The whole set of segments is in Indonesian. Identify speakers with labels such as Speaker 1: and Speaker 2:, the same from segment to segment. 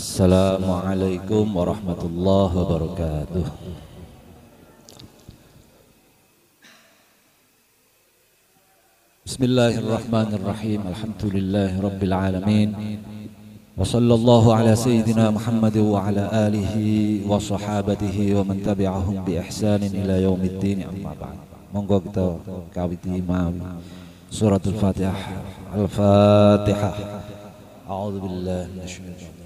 Speaker 1: السلام عليكم ورحمة الله وبركاته. بسم الله الرحمن الرحيم. الحمد لله رب العالمين. وصلى الله على سيدنا محمد وعلى آله وصحابته ومن تبعهم بإحسان إلى يوم الدين. أما بعد. من قبل إمام سورة الفاتحة. الفاتحة. أعوذ بالله من الشيطان الرجيم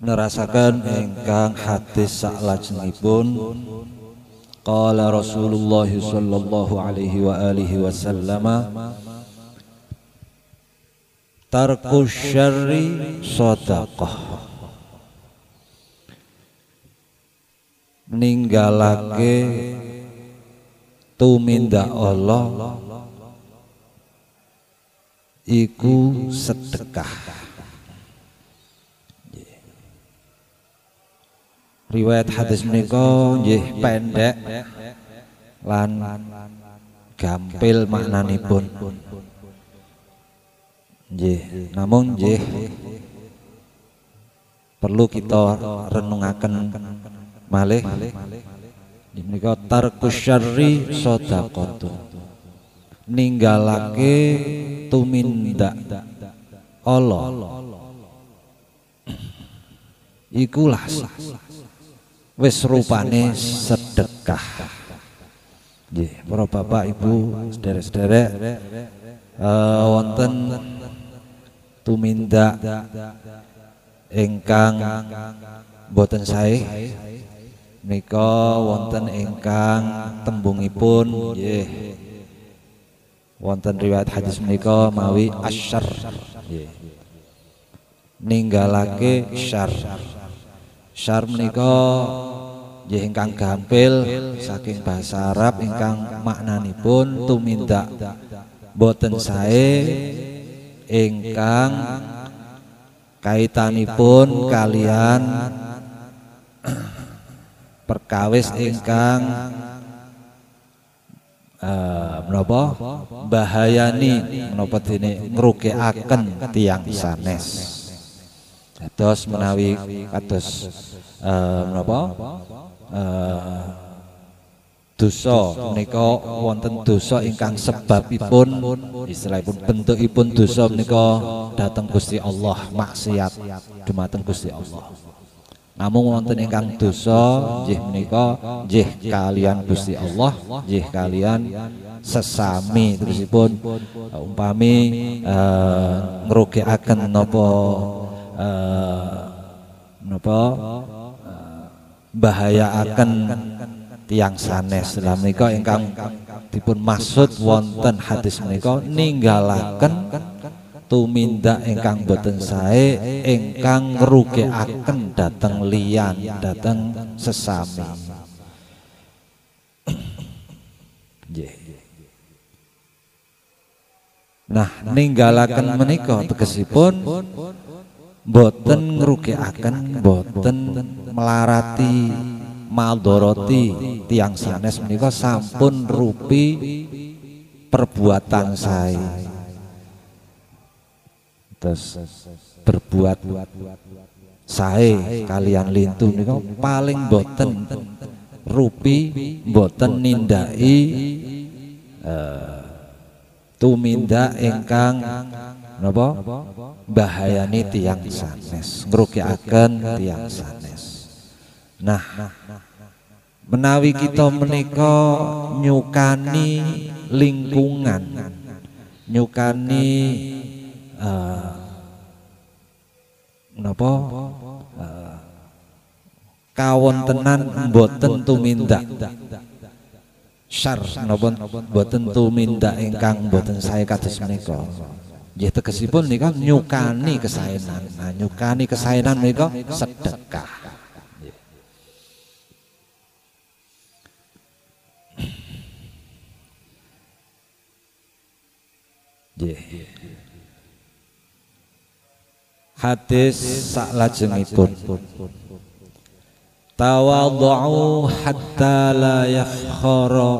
Speaker 1: nerasakan ingkang hadis saklajengipun qala Rasulullah sallallahu alaihi wa alihi wasallam tarku syarri sadaqah. Ninggalake tumindak Allah iku sedekah riwayat hadis menika nggih pendek lan gampil maknanipun. Nggih namun nggih perlu kita renungaken malih. Menika tarkus syarri sedaqatu ninggalake tumindak Allah. Ikulah wis rupane sedekah. Nggih, para bapak ibu, sederek-sederek uh, wonten tumindak ingkang boten sae. Menika wonten ingkang tembungipun nggih. Wonten riwayat hadis menika mawi asyar nggih. Ninggalake syar. Syar menika nggih ingkang gampil saking bahasa Arab ingkang maknanipun tumindak boten sae ingkang kaitanipun kalian perkawis ingkang uh, menapa? Bahayani menapa dene ngrugekaken tiyang sanes. Dados menawi kados uh, uh, dosa menika wonten dosa ingkang sebabipun istilahipun bentukipun dosa menika dhateng Gusti Allah maksiat dumateng Gusti Allah. Namun wonten ingkang dosa nggih menika nggih kalian Gusti Allah nggih kalian sesami terusipun uh, umpami uh, ngrugekaken napa uh, napa bahaya akan tiang sanes dalam menika ingkang dipun maksud wonten hadis menika ninggalaken tumindak ingkang boten sae ingkang ngrugekaken dhateng liyan dhateng sesami. Nggih Nah, ninggalaken menika tegesipun boten ngrugekaken boten melarati maldoroti tiang sanes menika sampun rupi perbuatan saya terus berbuat saya kalian lintu menika paling boten rupi boten nindai uh, tumindak ingkang napa? Bahayani tiang sanes ngrugekaken tiang sanes nah menawi kita menika nyukani lingkungan. Nyukani uh, napa? Uh, kawontenan mboten tumindak. Syar napa? Boten tumindak ingkang boten saya kados menika. Nggih tegesipun nika nyukani kesaenan. Nah nyukani kesaenan menika sedekah nggih hadis sak lajengipun tawadhu hatta la yakhara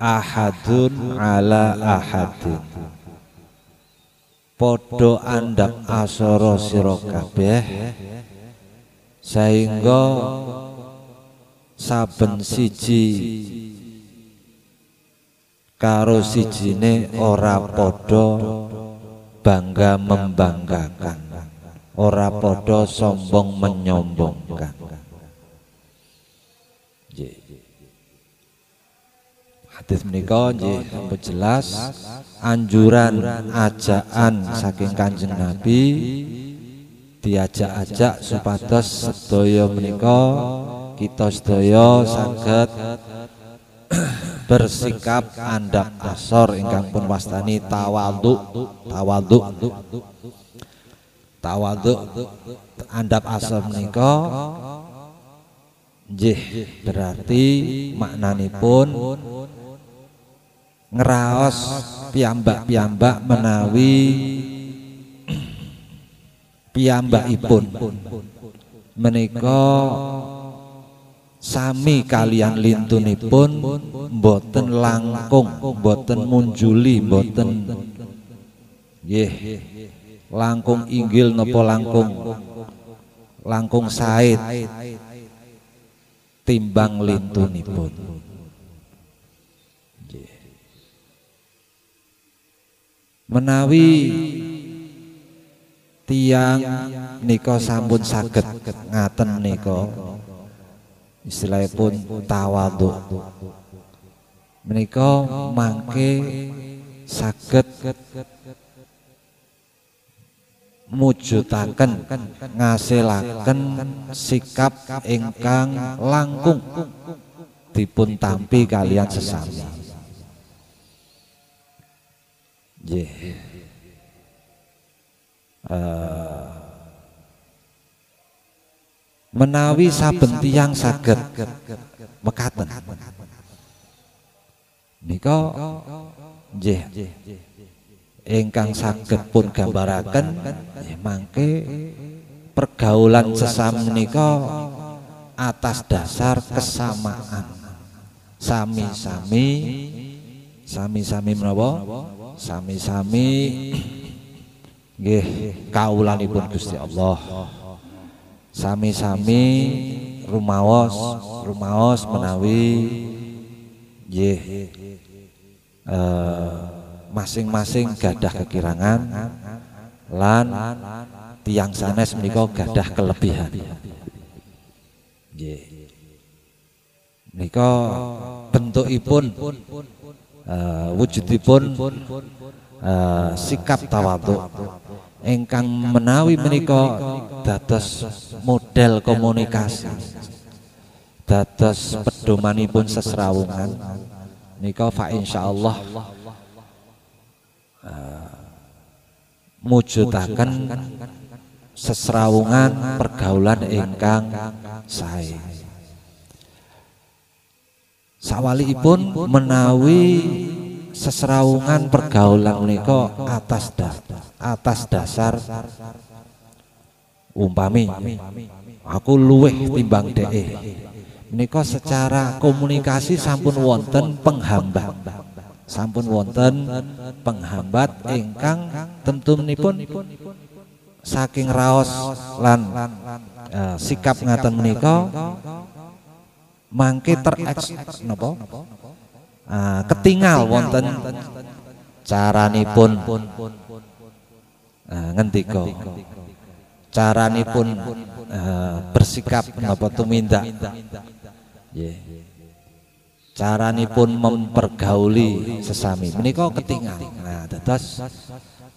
Speaker 1: ahadun ala ahadin. Podo andap asoro sira kabeh sehingga saben siji karo sijine ora podo bangga membanggakan ora podo sombong menyombongkan. Hadis menika jelas anjuran ajaan saking Kanjeng Nabi diajak-ajak supados sedaya menika kita sedaya saged bersikap andap asor ingkang pun wastani tawadhu tawadhu tawadhu andap asor menika nggih berarti maknanipun ngeraos piyambak-piyambak menawi piyambakipun. Menika sami kalian lintunipun boten langkung boten munjuli boten nggih. Langkung inggil napa langkung? Langkung said. Timbang lintunipun. Menawi tiang nika sampun saged ngaten nika istilahipun tawadhu menika mangke saged mujudaken ngasilaken sikap ingkang langkung dipun tampi kalian sesami Nggih. Uh, menawi saben tiyang saged mekaten. Nika nggih. Ingkang saged pun gambaraken nggih mangke pergaulan sesam menika atas dasar kesamaan. Sami-sami sami-sami menapa? sami-sami nggih kaulanipun Gusti Allah sami-sami rumaos rumaos menawi nggih eh, masing-masing gadah kekirangan lan tiang sanes menika gadah kelebihan. Nggih. Menika bentukipun uh, wujudipun uh, sikap tawadhu ingkang menawi menika dados model komunikasi. Dados pedomanipun sesrawungan. Nika fa insyaallah uh, mujudaken sesrawungan pergaulan ingkang sae. Sawaliipun menawi seserawungan pergaulan menika atas da, atas dasar umpami aku luweh timbang DE menika secara komunikasi sampun wonten penghambat. Sampun wonten penghambat ingkang tentunipun saking raos lan uh, sikap ngaten menika mangke tereks napa? Uh, ketinggal wonten caranipun uh, ngendika caranipun uh, bersikap napa tumindak? Nggih caranipun mempergauli sesami. Menika ketinggal nah dados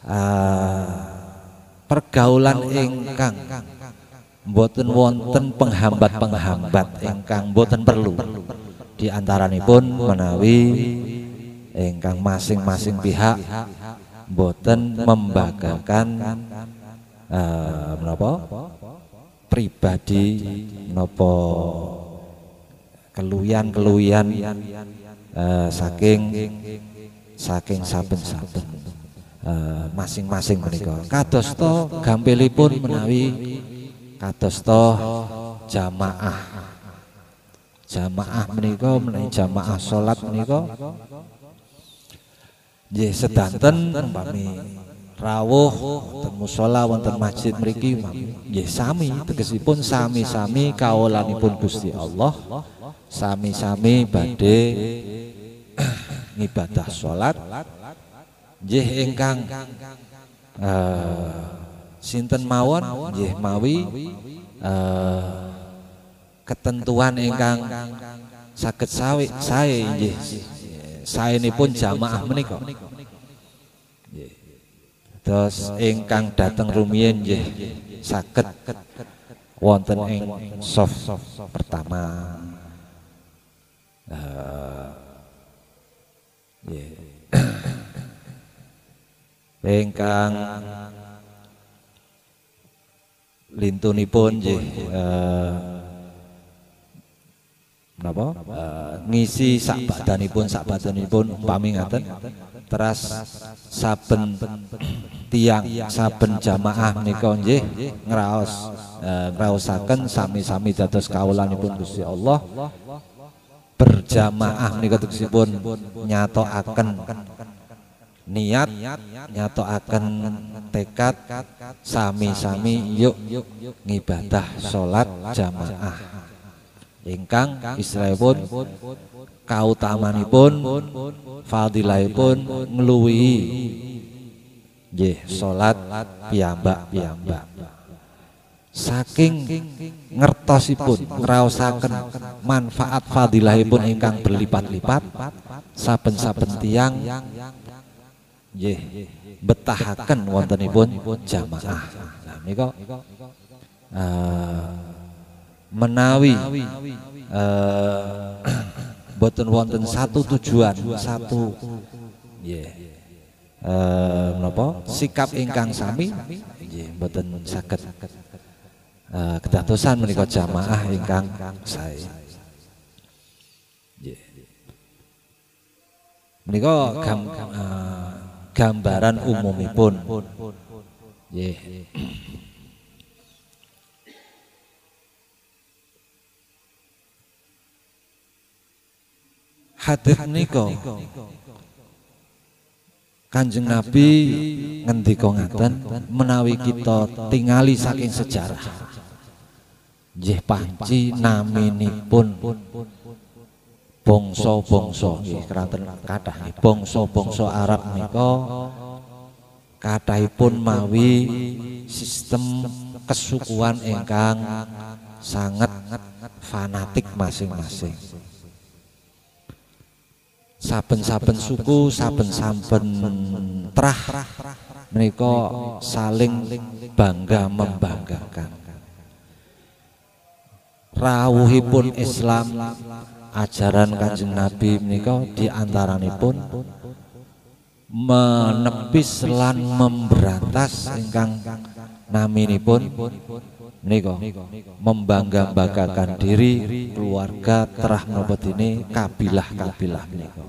Speaker 1: uh, pergaulan ingkang Mboten wonten penghambat-penghambat ingkang mboten perlu. Di antaranipun menawi ingkang masing-masing pihak mboten membagakan uh, menapa pribadi menapa keluyan-keluyan uh, saking saking saben-saben eh, masing-masing menika. Kados to gampilipun menawi kados to jamaah. Jamaah menika menawi jamaah salat menika nggih sedanten umpami rawuh wonten musala wonten masjid mriki nggih sami tegesipun sami-sami kawolanipun Gusti Allah. Sami-sami badhe ngibadah salat nggih ingkang uh, sinten mawon? Nggih mawi uh, ketentuan ingkang saged sawi sae nggih saenipun jamaah menika. Terus ingkang dateng rumiyin nggih. Saged wonten ing soft pertama. Uh, ingkang lintunipun nggih. Uh, napa? Uh, ngisi sak badanipun sak badanipun umpami ngaten teras saben tiang saben jamaah menika nggih ngraos uh, ngraosaken sami-sami dados kawulanipun Gusti Allah. Berjamaah menika tegesipun nyatoaken niat nyatoaken tekad sami-sami yuk ngibadah salat jamaah ingkang istilahipun kautamanipun fadilahipun ngluwihi nggih salat piyambak-piyambak. Saking ngertosipun ngraosaken manfaat fadilahipun ingkang berlipat-lipat saben-saben tiang nggih betahaken wontenipun jamaah. Nah uh, menawi uh, boten wonten satu tujuan satu uh, menapa? Sikap ingkang sami nggih boten saged uh, kedatosan menika jamaah ingkang sae. Yeah. menika gam, uh, gambaran umumipun. Nggih hadis menika. Kanjeng Nabi ngendika ngaten menawi kita tingali saking sejarah. Nggih panci naminipun bangsa-bangsa nggih kraton kathah bangsa-bangsa Arab menika kathahipun mawi sistem kesukuan ingkang sangat fanatik masing-masing saben-saben suku saben-saben trah mereka saling bangga membanggakan. Rawuhipun Islam ajaran kanjeng Nabi menika diantaranipun menepis lan memberantas ingkang naminipun menika membangga-banggakan diri keluarga terah menapa ini kabilah-kabilah menika.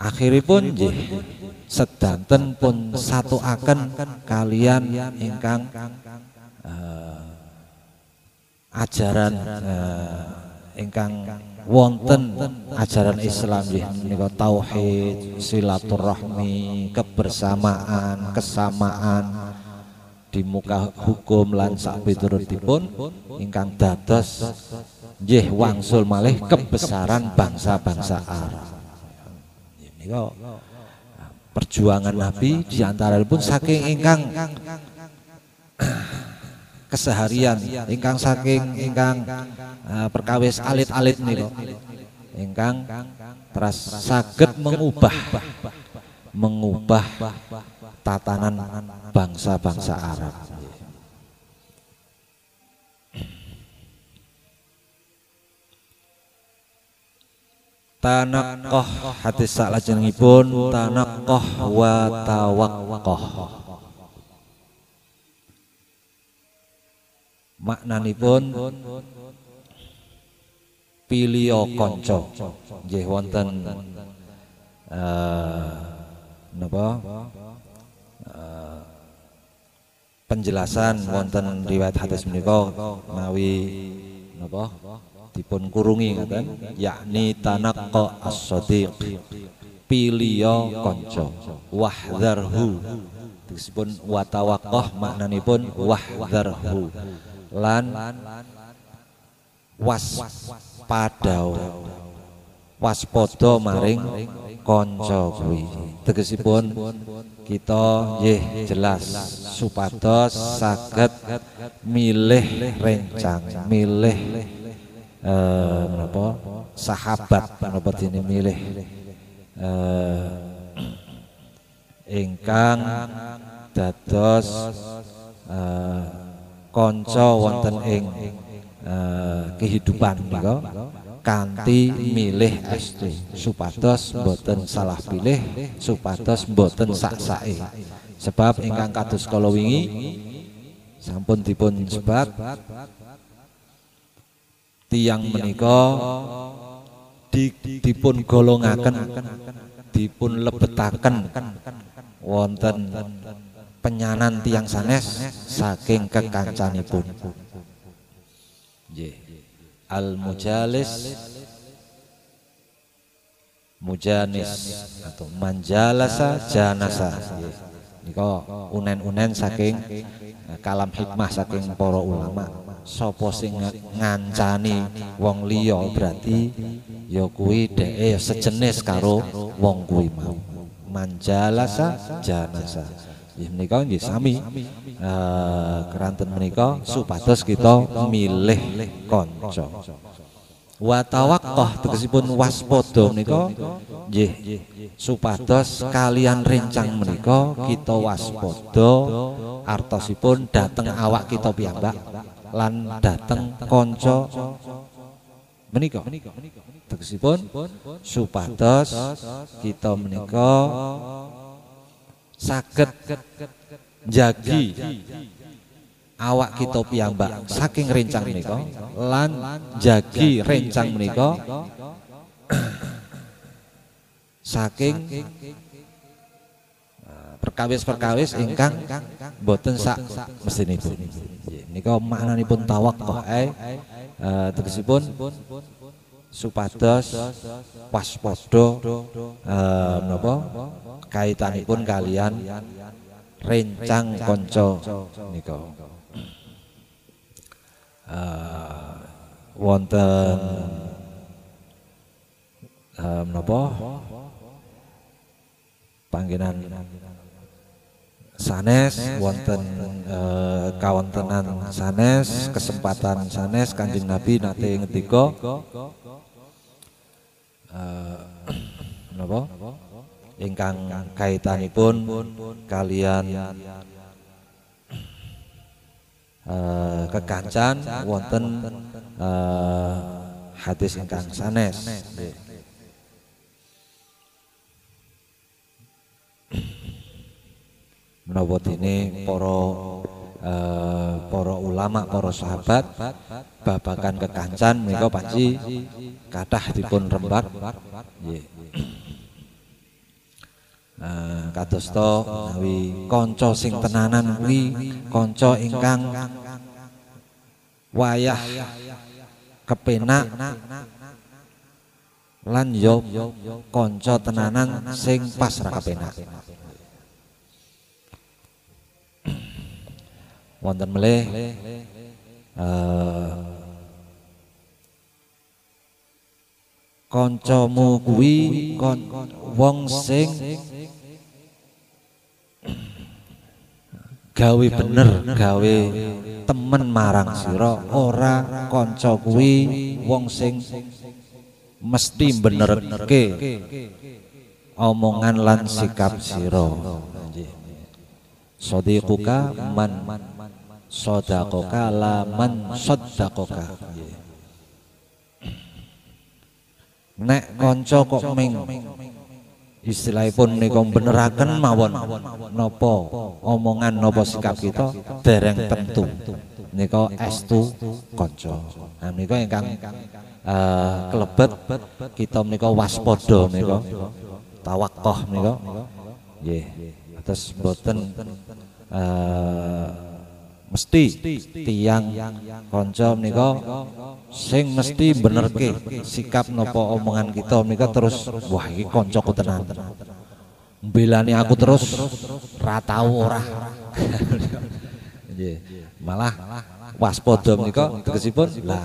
Speaker 1: Akhiripun nggih sedanten pun satu akan kalian ingkang uh, ajaran uh, ingkang wonten ajaran Islam nggih menika tauhid, silaturahmi, kebersamaan, kesamaan di muka hukum lan sak piturutipun ingkang dados nggih wangsul malih kebesaran bangsa-bangsa Arab. Perjuangan Nabi pun saking ingkang keseharian ingkang saking ingkang uh, perkawis alit-alit niku ingkang teras saged mengubah mengubah tatanan bangsa-bangsa Arab. Tanakoh hadis salajengipun tanakoh wa tawakkoh. Maknanipun pilio konco. Nggih wonten uh, penjelasan wonten riwayat hadis menika mawi napa dipun kurungi ngaten yakni tanaqqa as-sadiq piliya kanca wahdharhu tegesipun watawaqqah maknanipun wahdharhu lan was padao waspada maring kanca kuwi. Tegesipun kita nggih jelas supados saged milih rencang milih eh sahabat menapa dene milih eh ingkang dados eh kanca wonten ing eh, kehidupan nika kanthi milih estu supados boten salah pilih supados boten sak-sake. Sebab ingkang kados kala wingi sampun dipun sebat tiang menika di, dipun golongaken dipun lebetaken wonten penyanan tiang sanes saking kekancanipun nggih al mujalis mujanis atau manjalasa janasa. Nika unen-unen saking kalam hikmah saking para ulama. Sapa sing ngancani wong liya berarti ya kuwi dheke sejenis karo wong kuwi mau. Manjalasa janasa Ya menika nggih sami. eh keranten menika supados kita milih kanca. Wa tawaqqah tegesipun waspada menika. Nggih supados kalian rencang menika kita waspada artosipun dateng awak kita piyambak lan dateng kanca menika. Tegesipun supados kita menika saged jagi awak kita piyambak. Saking rencang menika lan jagi rencang menika saking perkawis-perkawis ingkang boten sak mesinipun. Nika maknanipun tawakkuf eh tegesipun supados waspada eh menapa kaitanipun kalian rencang konco nika uh, wonten uh, menapa? Panggenan sanes wonten uh, kawontenan sanes kesempatan sanes Kanjeng Nabi nate ngendika. Uh, menapa ingkang kaitanipun kalian uh, kekancan wonten uh, hadis ingkang sanes. Menawa dene para uh, para ulama para sahabat babakan kekancan menika panci kathah dipun rembat nggih Uh, kadosta menawi kanca sing tenanan kuwi kanca ingkang wayah kepenak lan yo kanca tenanan sing pas ra kepenak. Wonten melih uh, kancamu kuwi kon wong sing gawe bener gawe temen marang sira ora kanca kuwi wong sing mesti benerke omongan lan sikap sira. Sadiquka man sadaqaka la man nek kanca kok ming. Istilahipun nika beneraken mawon. Napa omongan napa sikap kita? Dereng tentu. Nika estu kanca. Nah nika ingkang uh, kelebet kita menika waspada nika tawakkah nika Nggih. Atas boten uh, mesti tiang kanca menika sing mesti benerke sikap nopo omongan kita menika terus wah iki kancaku tenan. Mbelani aku terus ra tau ora. Malah waspada menika tegesipun lah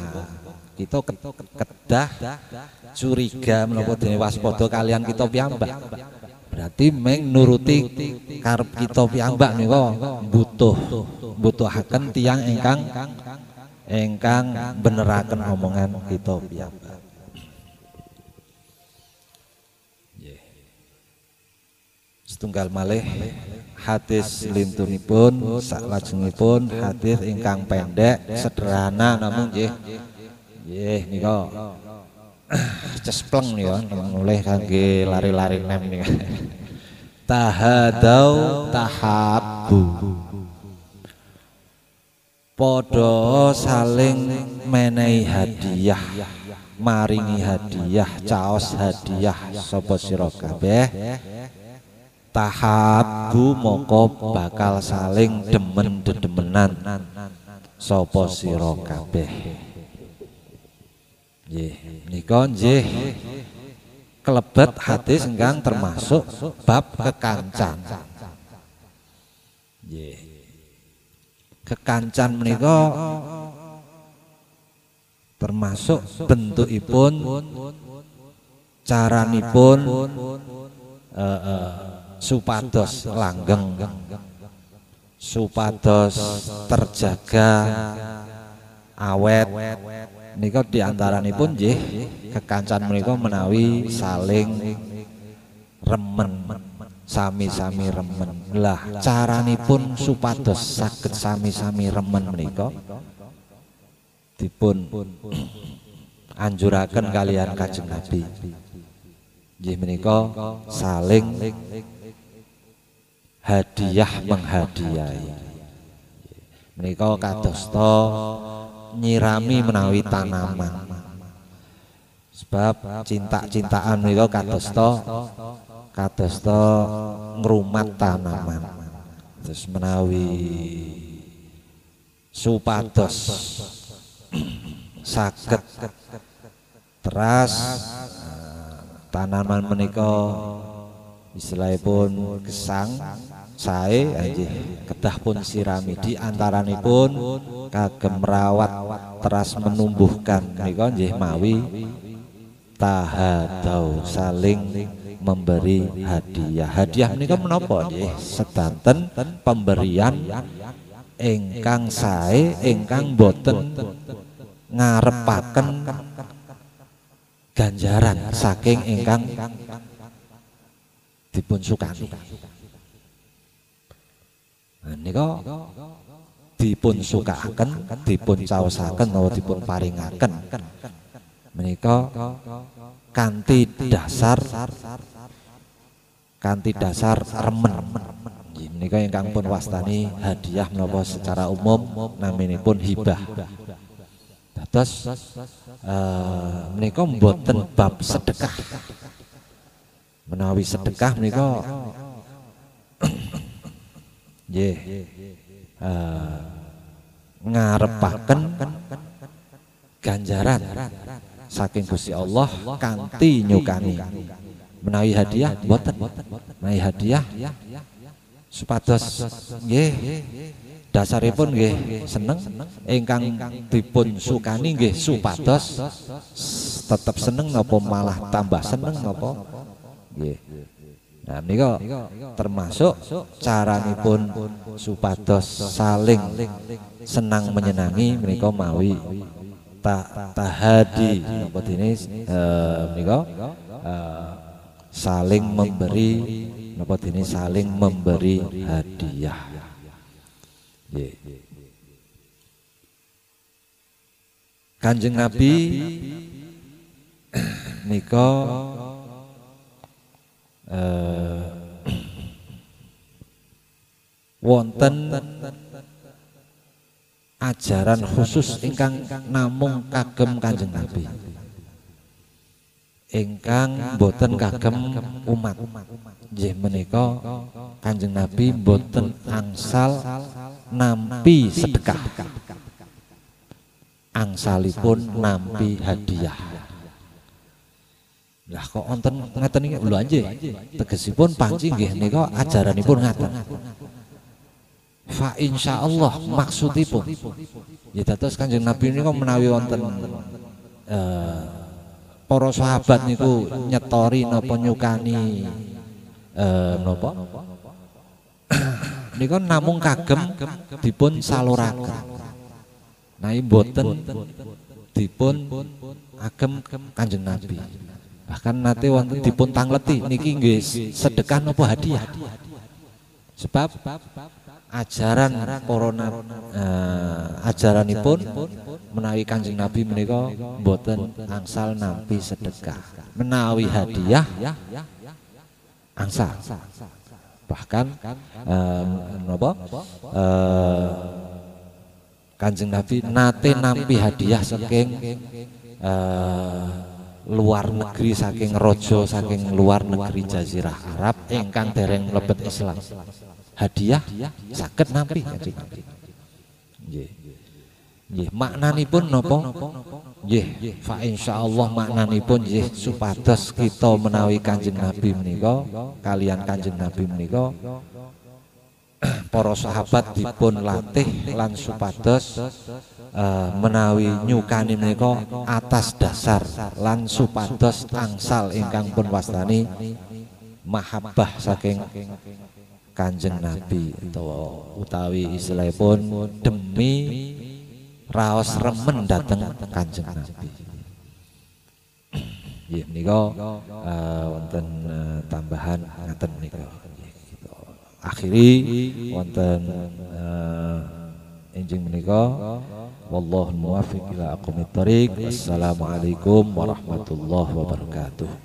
Speaker 1: kita kedah curiga menapa dene waspada kalian kita piyambak. Berarti meng nuruti karep kita piyambak nika butuh butuhaken tiang ingkang ingkang beneraken omongan kita piyambak. Setunggal malih hadis lintunipun saklajengipun hadis ingkang pendek sederhana namun nggih. Nggih nika. Cespleng ya mulai kangge lari-lari nem nika. Tahadau tahabu podo saling menehi hadiah maringi hadiah caos hadiah sapa sira kabeh? Tahabu moko bakal saling demen dedemenan sapa sira kabeh? Nggih nika nggih. Kelebet hadis ingkang termasuk bab kekancan. Nggih kekancan menika termasuk bentukipun caranipun uh, uh, supados langgeng supados terjaga awet. Nika diantaranipun nggih kekancan menika menawi saling remen sami-sami remen. Lah caranipun supados saged sami-sami remen menika dipun anjuraken kalian Kanjeng Nabi. Nggih menika saling hadiah menghadiahi. Menika kadosta nyirami menawi tanaman. Sebab cinta-cintaan menika kadosta kadosta ngrumat tanaman. Terus menawi supados saged teras tanaman menika istilahipun gesang sae anjih kedah pun sirami. Di antaranipun kagem rawat teras menumbuhkan menika nggih mawi tahadau saling memberi hadiah. Hadiah menika menapa nggih? Sedanten pemberian ingkang sae ingkang boten ngarepaken ganjaran saking ingkang dipun sukani. Nah, nika dipun sukaaken, dipun caosaken utawa dipun paringaken. Menika kanthi dasar kanthi dasar remen. Nika ingkang pun wastani hadiah menapa secara umum naminipun hibah. Dados uh, menika mboten bab sedekah. Menawi sedekah menika nggih uh, ngarepaken ganjaran saking Gusti Allah kanthi nyukani menawi hadiah mboten? Menawi hadiah? Supados nggih. Dasaripun nggih seneng. Ingkang dipun sukani nggih supados. Tetep seneng napa malah tambah seneng napa? Nggih. Nah menika termasuk caranipun supados saling senang menyenangi menika mawi ta tahadi. Napa dene eh, eh, saling memberi napa dene saling memberi hadiah. Kanjeng Nabi nika uh, wonten ajaran khusus ingkang namung kagem Kanjeng Nabi. Ingkang boten kagem umat. Nggih menika Kanjeng Nabi boten angsal nampi sedekah. Angsalipun nampi hadiah. Lah kok wonten ngeten iki? Lho anjing. Tegesipun panci nggih nika ajaranipun ngaten. Fa insyaallah maksudipun. Ya dados Kanjeng Nabi niku menawi wonten eh, para sahabat niku nyetori napa nyukani. Eh, napa? Niku namung kagem dipun saluraken. Nah boten dipun agem Kanjeng Nabi. Bahkan nanti wonten dipun tangleti niki nggih sedekah napa hadiah. Sebab ajaran corona eh, ajaranipun menawi Kanjeng Nabi menika boten angsal nampi sedekah menawi hadiah angsal. Bahkan eh, napa? Eh, Kanjeng Nabi nate nampi hadiah saking eh, luar negeri saking rojo saking luar negeri jazirah Arab ingkang dereng mlebet Islam hadiah saged nampi Nabi nggih. Nggih maknanipun napa? Nggih fa insyaallah maknanipun nggih supados kita menawi kanjeng Nabi menika kalian kanjeng Nabi menika para sahabat dipun latih lan supados uh, menawi nyukani menika atas dasar lan supados angsal ingkang pun wastani mahabbah saking Kanjeng Nabi utawa utawi istilahipun demi raos remen dateng Kanjeng Nabi. Nggih menika uh, wonten uh, tambahan ngaten menika. Akhiri wonten uh, enjing menika wallahu muwaffiq ila aqwamit thoriq. Assalamualaikum warahmatullahi wabarakatuh.